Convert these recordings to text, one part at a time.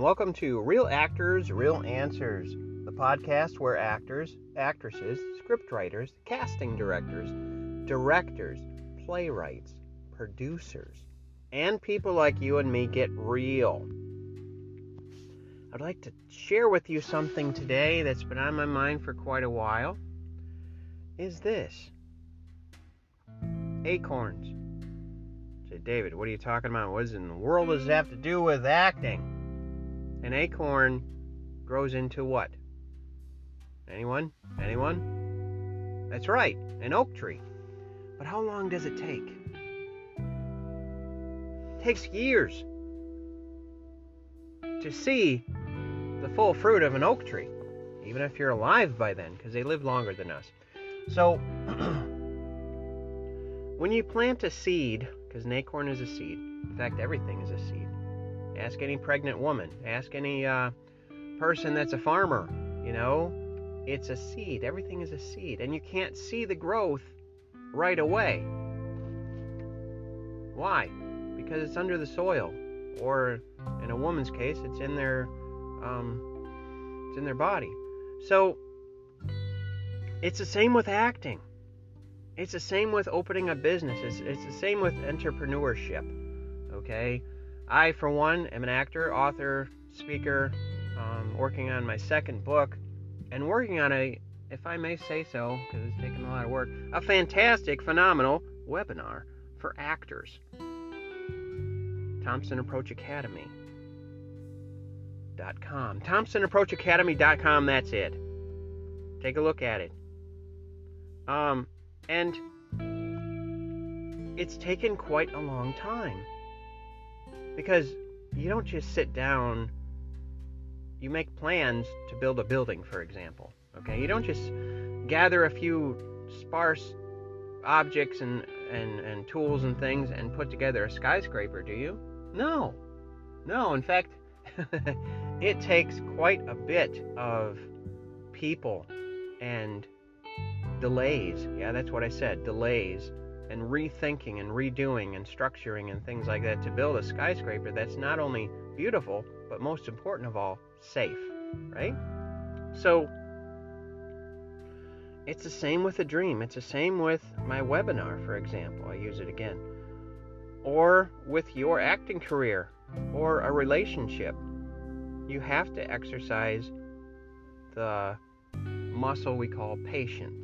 and welcome to Real Actors, Real Answers, the podcast where actors, actresses, scriptwriters, casting directors, directors, playwrights, producers, and people like you and me get real. I'd like to share with you something today that's been on my mind for quite a while. Is this acorns? Say, David, what are you talking about? What in the world does it have to do with acting? An acorn grows into what? Anyone? Anyone? That's right, an oak tree. But how long does it take? It takes years to see the full fruit of an oak tree, even if you're alive by then, because they live longer than us. So, when you plant a seed, because an acorn is a seed, in fact, everything is a seed. Ask any pregnant woman, ask any uh, person that's a farmer, you know, it's a seed. Everything is a seed, and you can't see the growth right away. Why? Because it's under the soil, or in a woman's case, it's in their um, it's in their body. So it's the same with acting. It's the same with opening a business. It's, it's the same with entrepreneurship. Okay, I for one am an actor, author, speaker, um, working on my second book, and working on a, if I may say so, because it's taken a lot of work, a fantastic, phenomenal webinar for actors. Thompson Approach Academy. .com. ThompsonApproachAcademy.com, that's it. Take a look at it. Um, and it's taken quite a long time. Because you don't just sit down, you make plans to build a building, for example. Okay? You don't just gather a few sparse objects and, and, and tools and things and put together a skyscraper, do you? No. No, in fact, it takes quite a bit of people and delays. Yeah, that's what I said delays and rethinking and redoing and structuring and things like that to build a skyscraper that's not only beautiful, but most important of all, safe. Right? So, it's the same with a dream. It's the same with my webinar, for example. I use it again. Or with your acting career or a relationship you have to exercise the muscle we call patience.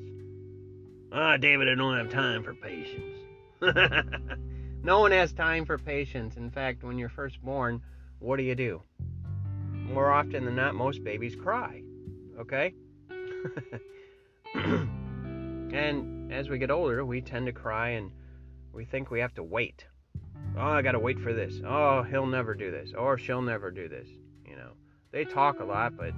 Ah, David, I don't have time for patience. no one has time for patience. In fact, when you're first born, what do you do? More often than not, most babies cry. Okay? and as we get older, we tend to cry and we think we have to wait. Oh, I got to wait for this. Oh, he'll never do this. Or she'll never do this. You know, they talk a lot, but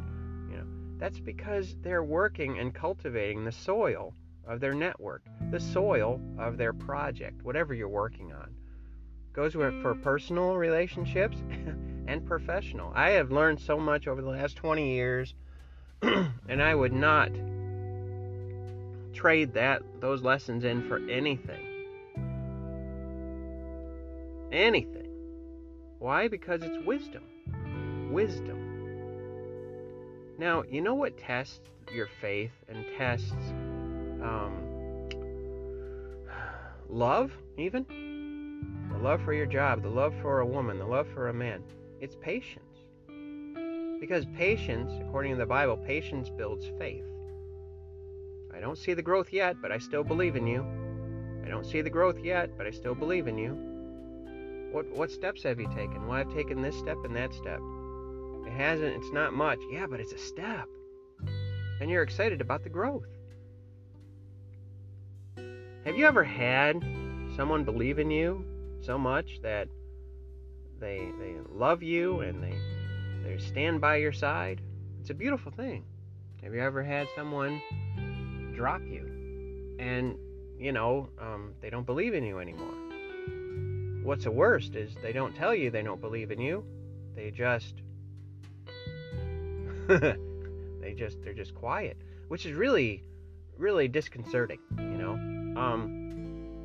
you know, that's because they're working and cultivating the soil of their network, the soil of their project, whatever you're working on. Goes for mm. personal relationships and professional. I have learned so much over the last 20 years, and I would not trade that those lessons in for anything. Anything. Why? Because it's wisdom. Wisdom. Now, you know what tests your faith and tests um, love, even? The love for your job, the love for a woman, the love for a man. It's patience. Because patience, according to the Bible, patience builds faith. I don't see the growth yet, but I still believe in you. I don't see the growth yet, but I still believe in you. What what steps have you taken? Well, I've taken this step and that step. It hasn't, it's not much. Yeah, but it's a step. And you're excited about the growth. Have you ever had someone believe in you so much that they they love you and they they stand by your side? It's a beautiful thing. Have you ever had someone drop you and you know um, they don't believe in you anymore? What's the worst is they don't tell you they don't believe in you. They just they just they're just quiet, which is really really disconcerting, you know. Um,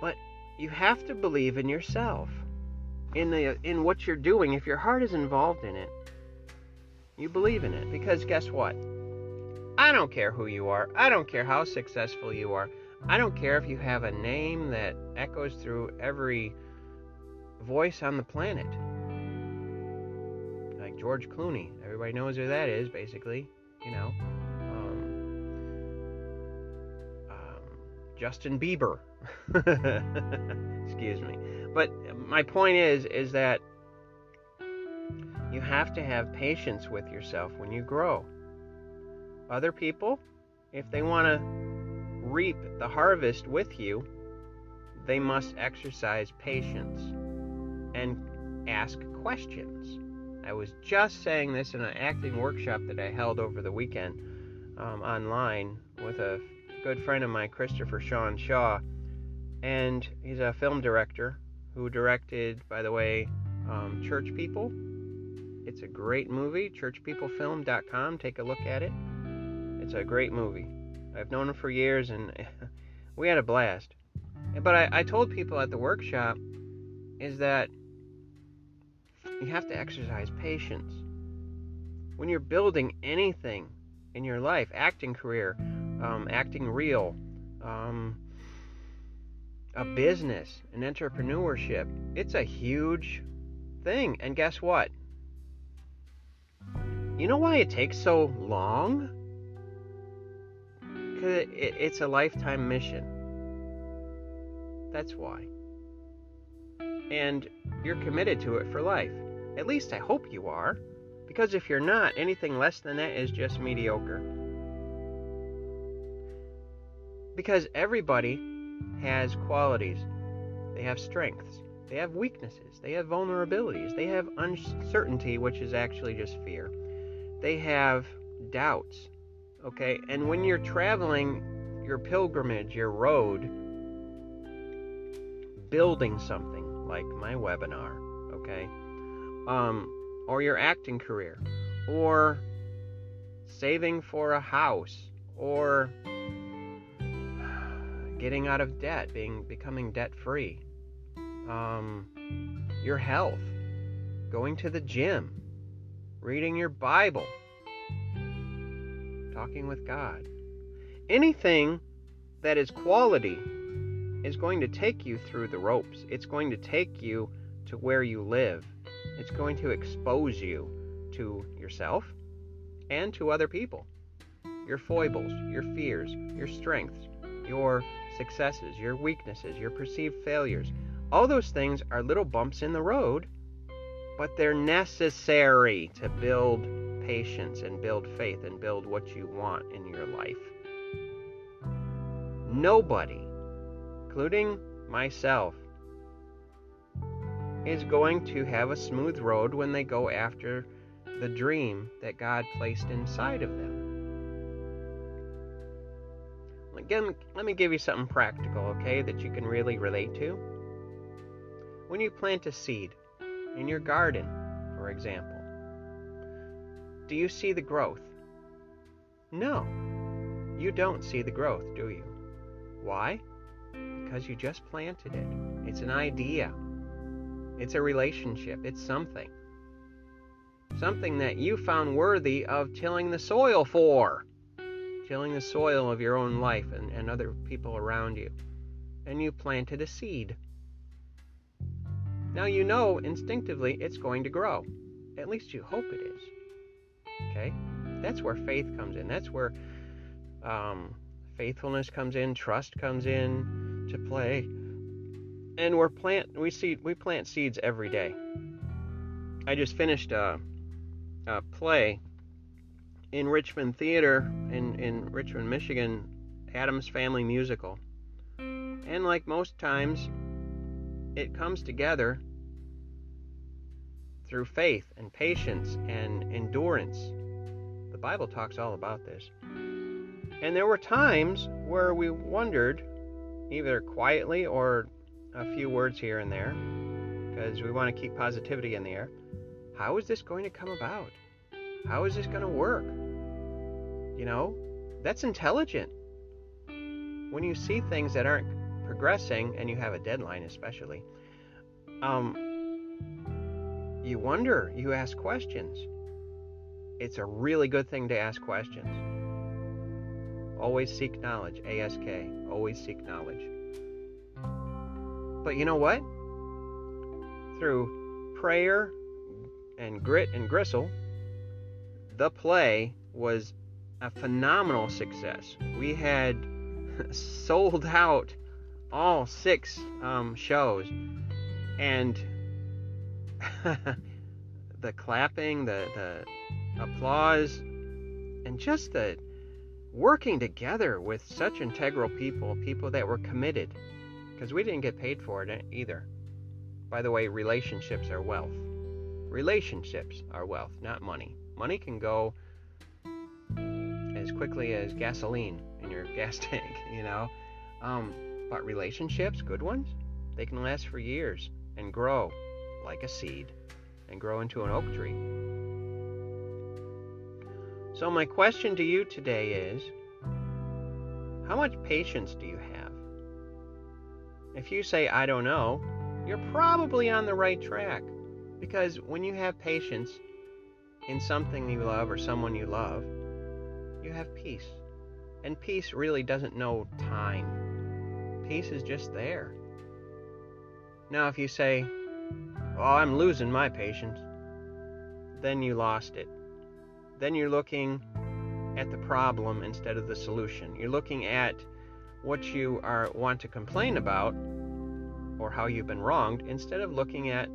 but you have to believe in yourself. in the in what you're doing, if your heart is involved in it, you believe in it because guess what? I don't care who you are. I don't care how successful you are. I don't care if you have a name that echoes through every voice on the planet. Like George Clooney. Everybody knows who that is, basically. You know. Justin Bieber. Excuse me. But my point is, is that you have to have patience with yourself when you grow. Other people, if they want to reap the harvest with you, they must exercise patience and ask questions. I was just saying this in an acting workshop that I held over the weekend um, online with a good friend of mine, Christopher Sean Shaw, and he's a film director who directed, by the way, um, Church People. It's a great movie, churchpeoplefilm.com. Take a look at it. It's a great movie. I've known him for years, and we had a blast. But I, I told people at the workshop is that you have to exercise patience. When you're building anything in your life, acting career, um, acting reel, um, a business, an entrepreneurship, it's a huge thing. And guess what? You know why it takes so long? Because it, it's a lifetime mission. That's why. And you're committed to it for life. At least I hope you are. Because if you're not, anything less than that is just mediocre. Because everybody has qualities, they have strengths, they have weaknesses, they have vulnerabilities, they have uncertainty, which is actually just fear, they have doubts. Okay, and when you're traveling your pilgrimage, your road, building something like my webinar, okay, um, or your acting career, or saving for a house, or getting out of debt, being becoming debt free, um, your health, going to the gym, reading your Bible, talking with God. Anything that is quality is going to take you through the ropes. It's going to take you to where you live. It's going to expose you to yourself and to other people. Your foibles, your fears, your strengths, your successes, your weaknesses, your perceived failures. All those things are little bumps in the road, but they're necessary to build patience and build faith and build what you want in your life. Nobody, including myself, is going to have a smooth road when they go after the dream that God placed inside of them. Let me give you something practical, okay, that you can really relate to. When you plant a seed in your garden, for example, do you see the growth? No, you don't see the growth, do you? Why? Because you just planted it. It's an idea, it's a relationship, it's something. Something that you found worthy of tilling the soil for tilling the soil of your own life and, and other people around you. And you planted a seed. Now you know instinctively it's going to grow. At least you hope it is. Okay? That's where faith comes in. That's where um, faithfulness comes in, trust comes in to play. And we're plant we see we plant seeds every day. I just finished a, a play in Richmond Theater in, in Richmond, Michigan, Addams Family Musical. And like most times, it comes together through faith and patience and endurance. The Bible talks all about this. And there were times where we wondered, either quietly or a few words here and there, because we want to keep positivity in the air, how is this going to come about? How is this going to work? You know, that's intelligent. When you see things that aren't progressing and you have a deadline, especially, um, you wonder, you ask questions. It's a really good thing to ask questions. Always seek knowledge, ASK. Always seek knowledge. But you know what? Through prayer and grit and gristle, the play was a phenomenal success. We had sold out all six um, shows, and the clapping, the, the applause, and just the working together with such integral people, people that were committed, because we didn't get paid for it either. By the way, relationships are wealth. Relationships are wealth, not money. Money can go as quickly as gasoline in your gas tank, you know. Um, but relationships, good ones, they can last for years and grow like a seed and grow into an oak tree. So, my question to you today is how much patience do you have? If you say, I don't know, you're probably on the right track. Because when you have patience in something you love or someone you love, you have peace. And peace really doesn't know time, peace is just there. Now, if you say, Oh, I'm losing my patience, then you lost it. Then you're looking at the problem instead of the solution. You're looking at what you are want to complain about or how you've been wronged instead of looking at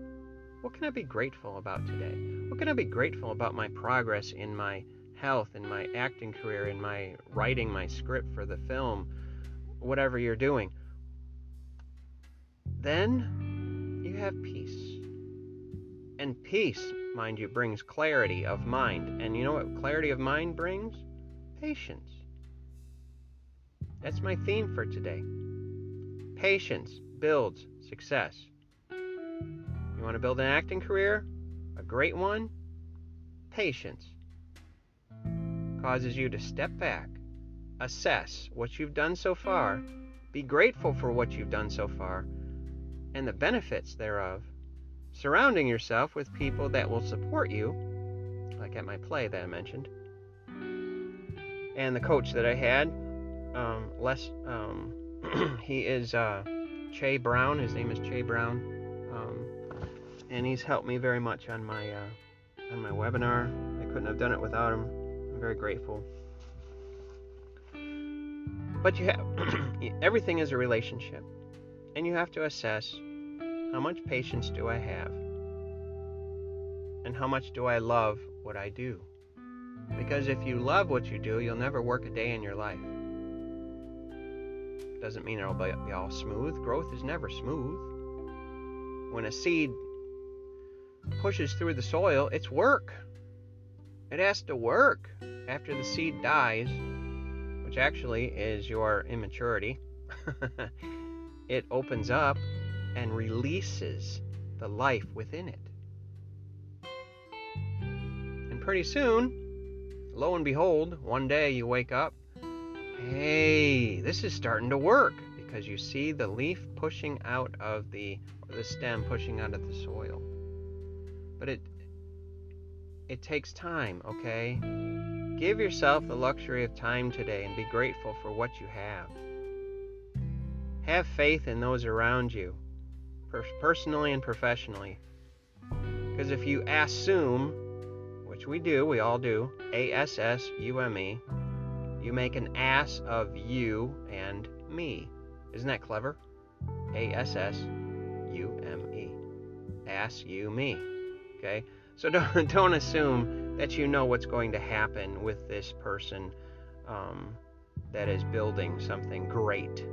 what can I be grateful about today? What can I be grateful about my progress in my health, in my acting career, in my writing my script for the film, whatever you're doing? Then you have peace. And peace, mind you, brings clarity of mind. And you know what clarity of mind brings? Patience. That's my theme for today. Patience builds success. You want to build an acting career? A great one? Patience causes you to step back, assess what you've done so far, be grateful for what you've done so far, and the benefits thereof. Surrounding yourself with people that will support you, like at my play that I mentioned. And the coach that I had, um, Les, um, he is uh, Che Brown. His name is Che Brown um, and he's helped me very much on my uh, on my webinar. I couldn't have done it without him. Very grateful. But you have everything is a relationship, and you have to assess how much patience do I have, and how much do I love what I do. Because if you love what you do, you'll never work a day in your life. Doesn't mean it'll be all smooth. Growth is never smooth. When a seed pushes through the soil, it's work. It has to work after the seed dies, which actually is your immaturity. it opens up and releases the life within it. And pretty soon, lo and behold, one day you wake up, hey, this is starting to work because you see the leaf pushing out of the or the stem pushing out of the soil. But it it takes time, okay? Give yourself the luxury of time today and be grateful for what you have. Have faith in those around you, personally and professionally. Because if you assume, which we do, we all do, A S S U M E, you make an ass of you and me. Isn't that clever? A S S U M E. Ass you me. Okay? So don't, don't assume that you know what's going to happen with this person um, that is building something great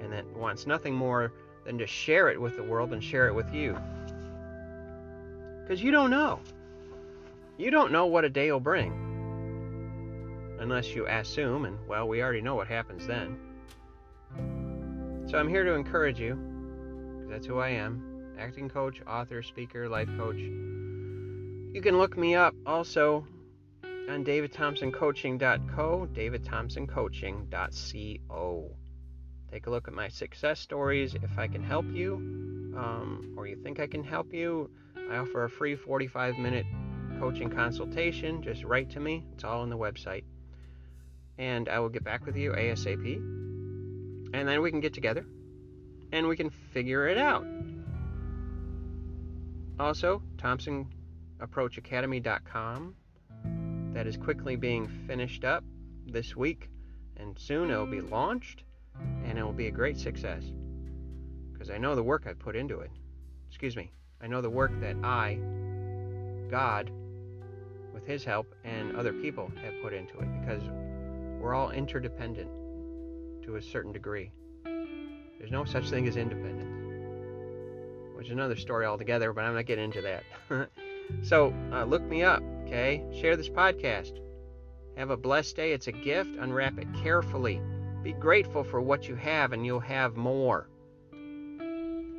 and that wants nothing more than to share it with the world and share it with you. Because you don't know. You don't know what a day will bring. Unless you assume, and well, we already know what happens then. So I'm here to encourage you, because that's who I am acting coach, author, speaker, life coach. You can look me up also on davidthompsoncoaching.co, davidthompsoncoaching.co. Take a look at my success stories. If I can help you, um, or you think I can help you, I offer a free 45 minute coaching consultation. Just write to me, it's all on the website. And I will get back with you ASAP. And then we can get together and we can figure it out. Also, ThompsonApproachAcademy.com. That is quickly being finished up this week, and soon it will be launched, and it will be a great success. Because I know the work I put into it. Excuse me. I know the work that I, God, with His help, and other people have put into it. Because we're all interdependent to a certain degree. There's no such thing as independence, which is another story altogether, but I'm not getting into that. so uh, look me up, okay? Share this podcast. Have a blessed day. It's a gift. Unwrap it carefully. Be grateful for what you have, and you'll have more.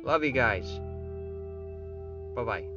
Love you guys. Bye bye.